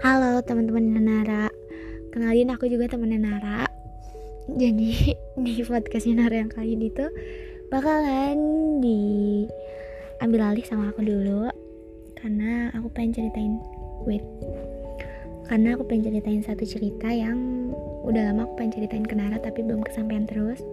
Halo teman-teman Nara Kenalin aku juga temennya Nara Jadi di podcastnya Nara yang kali ini tuh Bakalan diambil alih sama aku dulu. Karena aku pengen ceritain Wait. Karena aku pengen ceritain satu cerita yang Udah lama aku pengen ceritain ke Nara Tapi belum kesampaian terus.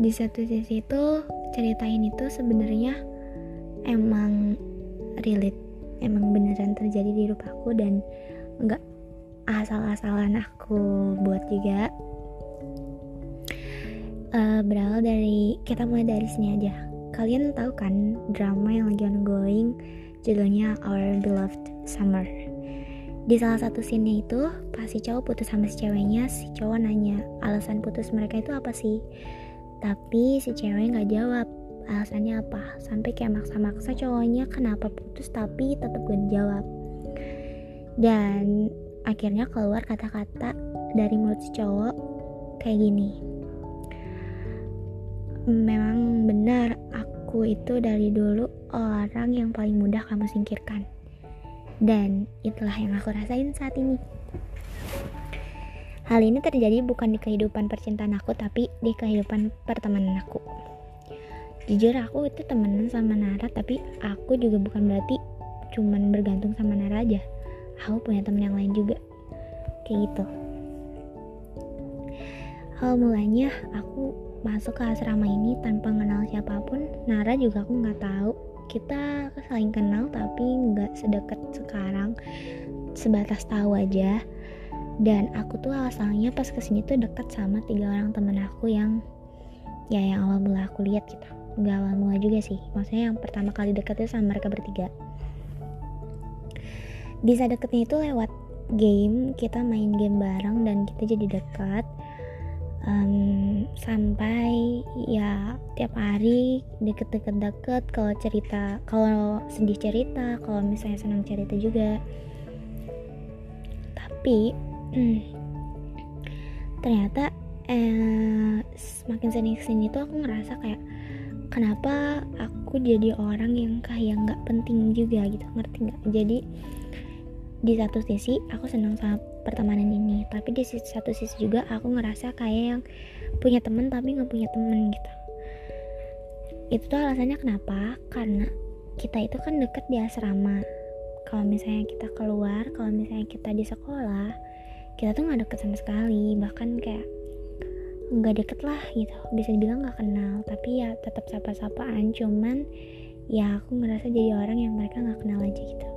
Di satu sisi itu Ceritain itu sebenarnya Emang relate emang beneran terjadi di hidup aku dan nggak asal-asalan aku buat juga. Uh, berawal dari kita mulai dari sini aja. Kalian tahu kan drama yang lagi ongoing? Judulnya Our Beloved Summer. Di salah satu scene itu pas si cowok putus sama si ceweknya si cowok nanya alasan putus mereka itu apa sih? Tapi si cewek nggak jawab alasannya apa? Sampai kayak maksa-maksa cowoknya kenapa putus tapi tetap gak dijawab. Dan akhirnya keluar kata-kata dari mulut si cowok kayak gini. Memang benar aku itu dari dulu orang yang paling mudah kamu singkirkan. Dan itulah yang aku rasain saat ini. Hal ini terjadi bukan di kehidupan percintaan aku, tapi di kehidupan pertemanan aku jujur aku itu temenan sama Nara tapi aku juga bukan berarti cuman bergantung sama Nara aja. Aku punya temen yang lain juga. Kayak gitu. Hal mulanya aku masuk ke asrama ini tanpa kenal siapa pun. Nara juga aku nggak tahu. Kita saling kenal tapi nggak sedekat sekarang. Sebatas tahu aja. Dan aku tuh asalnya pas ke sini tuh dekat sama tiga orang temen aku yang ya yang awal mula aku lihat gitu nggak mula juga sih. Maksudnya yang pertama kali deketnya sama mereka bertiga. Bisa deketnya itu lewat game kita main game bareng dan kita jadi dekat um, sampai ya tiap hari deket-deket deket kalau cerita kalau sedih cerita kalau misalnya senang cerita juga. Tapi ternyata eh, semakin sini sini tuh aku ngerasa kayak kenapa aku jadi orang yang kayak nggak penting juga gitu ngerti nggak? Jadi di satu sisi aku senang sama pertemanan ini tapi di satu sisi juga aku ngerasa kayak yang punya temen tapi nggak punya temen gitu. Itu tuh alasannya kenapa? Karena kita itu kan deket di asrama. Kalau misalnya kita keluar kalau misalnya kita di sekolah kita tuh nggak deket sama sekali. Bahkan kayak nggak deket lah gitu. Bisa dibilang nggak kenal tapi ya tetap sapa-sapaan. Cuman ya aku ngerasa jadi orang yang mereka nggak kenal aja gitu.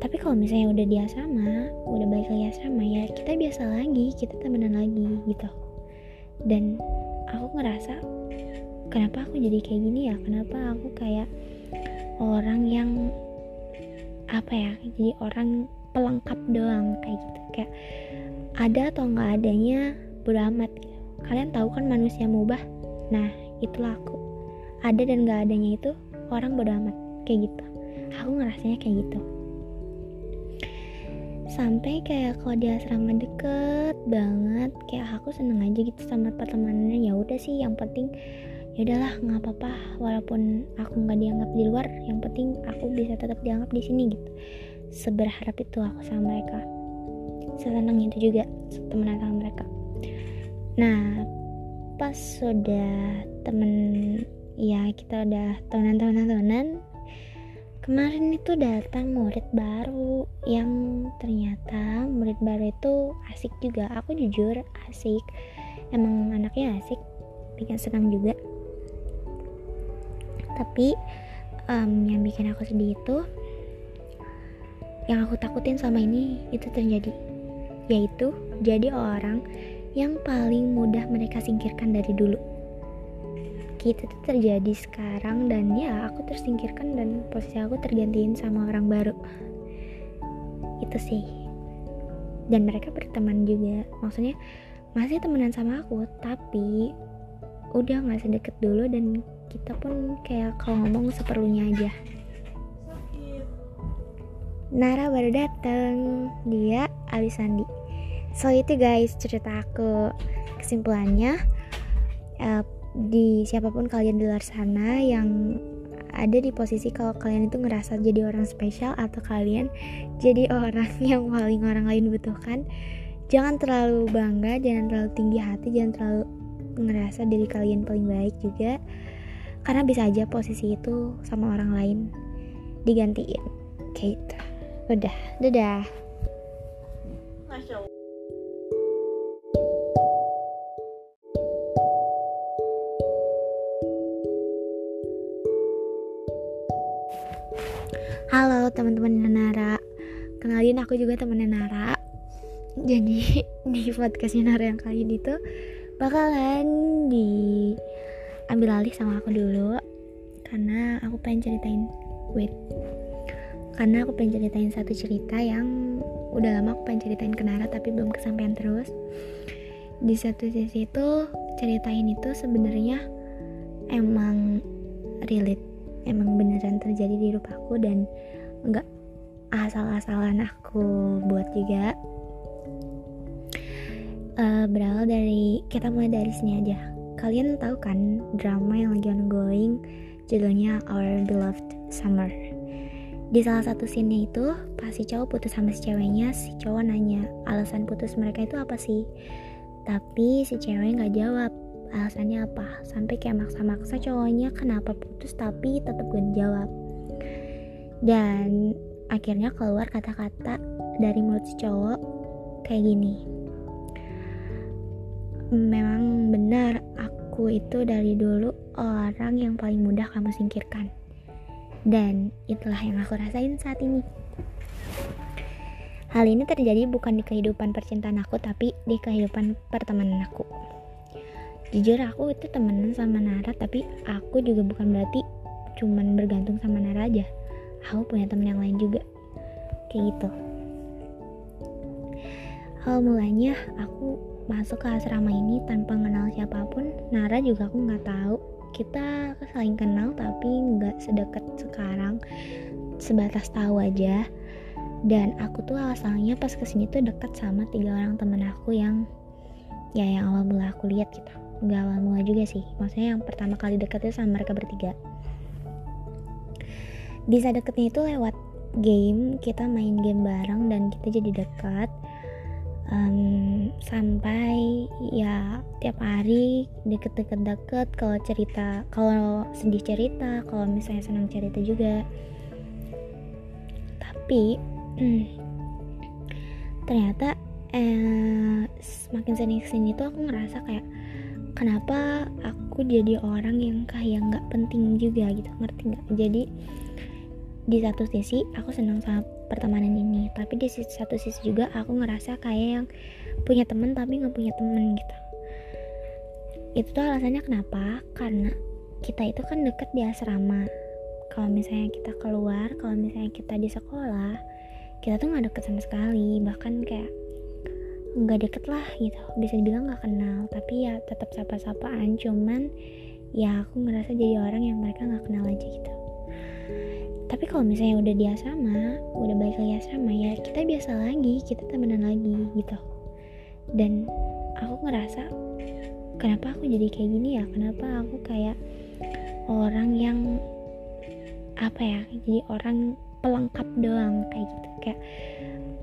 Tapi kalau misalnya udah di asrama udah balik lagi asrama ya kita biasa lagi kita temenan lagi gitu. Dan aku ngerasa kenapa aku jadi kayak gini ya? Kenapa aku kayak orang yang apa ya jadi orang pelengkap doang kayak gitu? Kayak ada atau nggak adanya bodo amat. Kalian tahu kan manusia mubah? Nah itulah aku. Ada dan gak adanya itu orang bodo amat. Kayak gitu. Aku ngerasanya kayak gitu. Sampai kayak kalau di asrama deket banget kayak aku seneng aja gitu sama pertemanannya. Ya udah sih yang penting ya udahlah nggak apa-apa. Walaupun aku nggak dianggap di luar yang penting aku bisa tetap dianggap di sini gitu. Seberharap itu aku sama mereka. Sesenang itu juga temenan sama mereka nah pas sudah temen ya kita udah tahunan-tahunan kemarin itu datang murid baru yang ternyata murid baru itu asik juga. Aku jujur asik. Emang anaknya asik bikin senang juga. Tapi um, yang bikin aku sedih itu yang aku takutin sama ini itu terjadi yaitu jadi orang yang paling mudah mereka singkirkan dari dulu. Gitu tuh terjadi sekarang dan ya aku tersingkirkan dan posisi aku tergantiin sama orang baru. Itu sih. Dan mereka berteman juga. Maksudnya masih temenan sama aku tapi udah nggak sedekat dulu dan kita pun kayak kalau ngomong seperlunya aja. Nara baru datang dia Alisandi so itu guys cerita aku. Kesimpulannya uh, di siapa pun kalian di luar sana yang ada di posisi kalau kalian itu ngerasa jadi orang spesial atau kalian jadi orang yang paling orang lain butuhkan jangan terlalu bangga jangan terlalu tinggi hati jangan terlalu ngerasa diri kalian paling baik juga. Karena bisa aja posisi itu sama orang lain digantiin. Kayak gitu. Udah. Dadah Halo teman-teman Nara Kenalin aku juga temennya Nara Jadi di podcastnya Nara yang kali ini tuh Bakalan diambil alih sama aku dulu. Karena aku pengen ceritain Wait. Karena aku pengen ceritain satu cerita yang Udah lama aku pengen ceritain ke Nara Tapi belum kesampaian terus. Di satu sisi itu Ceritain itu sebenarnya Emang relate emang beneran terjadi di hidup aku dan nggak asal-asalan aku buat juga. Uh, berawal dari kita mulai dari sini aja. Kalian tahu kan drama yang lagi ongoing? Judulnya Our Beloved Summer. Di salah satu scene itu pas si cowok putus sama si ceweknya si cowok nanya alasan putus mereka itu apa sih? Tapi si cewek nggak jawab alasannya apa? Sampai kayak maksa-maksa cowoknya kenapa putus tapi tetap gak dijawab. Dan akhirnya keluar kata-kata dari mulut si cowok kayak gini. Memang benar aku itu dari dulu orang yang paling mudah kamu singkirkan. Dan itulah yang aku rasain saat ini. Hal ini terjadi bukan di kehidupan percintaan aku, tapi di kehidupan pertemanan aku jujur aku itu temenan sama Nara tapi aku juga bukan berarti cuman bergantung sama Nara aja. Aku punya temen yang lain juga. Kayak gitu. Hal mulanya aku masuk ke asrama ini tanpa kenal siapa pun Nara juga aku nggak tahu. Kita saling kenal tapi nggak sedekat sekarang. Sebatas tahu aja. Dan aku tuh asalnya pas ke sini tuh dekat sama tiga orang temen aku yang ya yang awal mula aku lihat gitu nggak awal mula juga sih. Maksudnya yang pertama kali deketnya sama mereka bertiga. Bisa deketnya itu lewat game kita main game bareng dan kita jadi dekat um, sampai ya tiap hari deket-deket deket kalau cerita kalau sedih cerita kalau misalnya senang cerita juga. Tapi ternyata eh, semakin sini sini tuh aku ngerasa kayak kenapa aku jadi orang yang kayak nggak penting juga gitu ngerti nggak? Jadi di satu sisi aku senang sama pertemanan ini tapi di satu sisi juga aku ngerasa kayak yang punya temen tapi nggak punya temen gitu. Itu tuh alasannya kenapa? Karena kita itu kan deket di asrama. Kalau misalnya kita keluar kalau misalnya kita di sekolah kita tuh nggak deket sama sekali. Bahkan kayak nggak deket lah gitu. Bisa dibilang nggak kenal tapi ya tetap sapa-sapaan. Cuman ya aku ngerasa jadi orang yang mereka nggak kenal aja gitu. Tapi kalau misalnya udah di asrama udah balik lagi asrama ya kita biasa lagi kita temenan lagi gitu. Dan aku ngerasa kenapa aku jadi kayak gini ya? Kenapa aku kayak orang yang apa ya jadi orang pelengkap doang kayak gitu? Kayak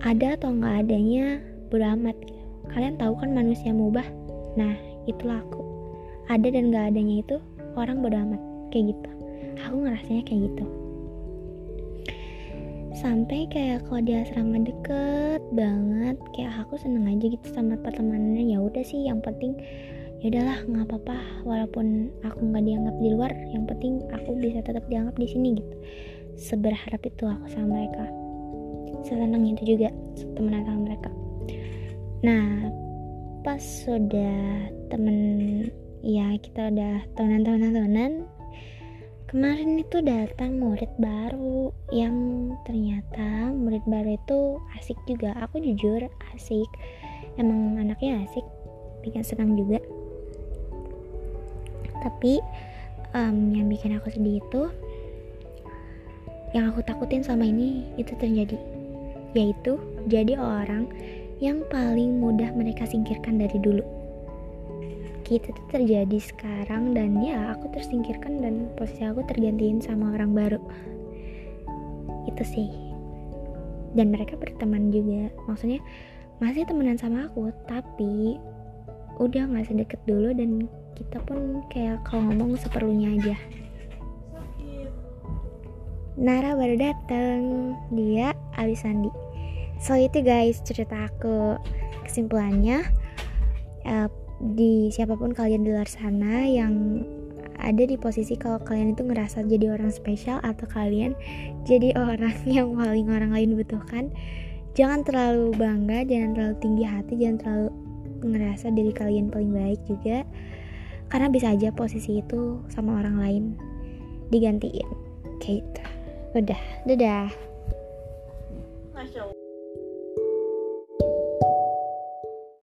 ada atau nggak adanya bodo amat. Kalian tahu kan manusia mubah? Nah itulah aku. Ada dan gak adanya itu orang bodo amat. Kayak gitu. Aku ngerasanya kayak gitu. Sampai kayak kalau di asrama deket banget kayak aku seneng aja gitu sama pertemanannya. Ya udah sih yang penting ya udahlah nggak apa-apa. Walaupun aku nggak dianggap di luar yang penting aku bisa tetap dianggap di sini gitu. Seberharap itu aku sama mereka. Sesenang itu juga temenan sama mereka nah pas sudah temen ya kita udah tahunan-tahunan kemarin itu datang murid baru yang ternyata murid baru itu asik juga. Aku jujur asik. Emang anaknya asik bikin senang juga. Tapi um, yang bikin aku sedih itu yang aku takutin sama ini itu terjadi yaitu jadi orang yang paling mudah mereka singkirkan dari dulu. Gitu tuh terjadi sekarang dan ya aku tersingkirkan dan posisi aku tergantiin sama orang baru. Itu sih. Dan mereka berteman juga. Maksudnya masih temenan sama aku tapi udah nggak sedekat dulu dan kita pun kayak kalau ngomong seperlunya aja. Nara baru datang dia Alisandi so itu guys cerita aku. Kesimpulannya uh, di siapa pun kalian di luar sana yang ada di posisi kalau kalian itu ngerasa jadi orang spesial atau kalian jadi orang yang paling orang lain butuhkan jangan terlalu bangga jangan terlalu tinggi hati jangan terlalu ngerasa diri kalian paling baik juga. Karena bisa aja posisi itu sama orang lain digantiin. Kayak gitu. Udah. Dadah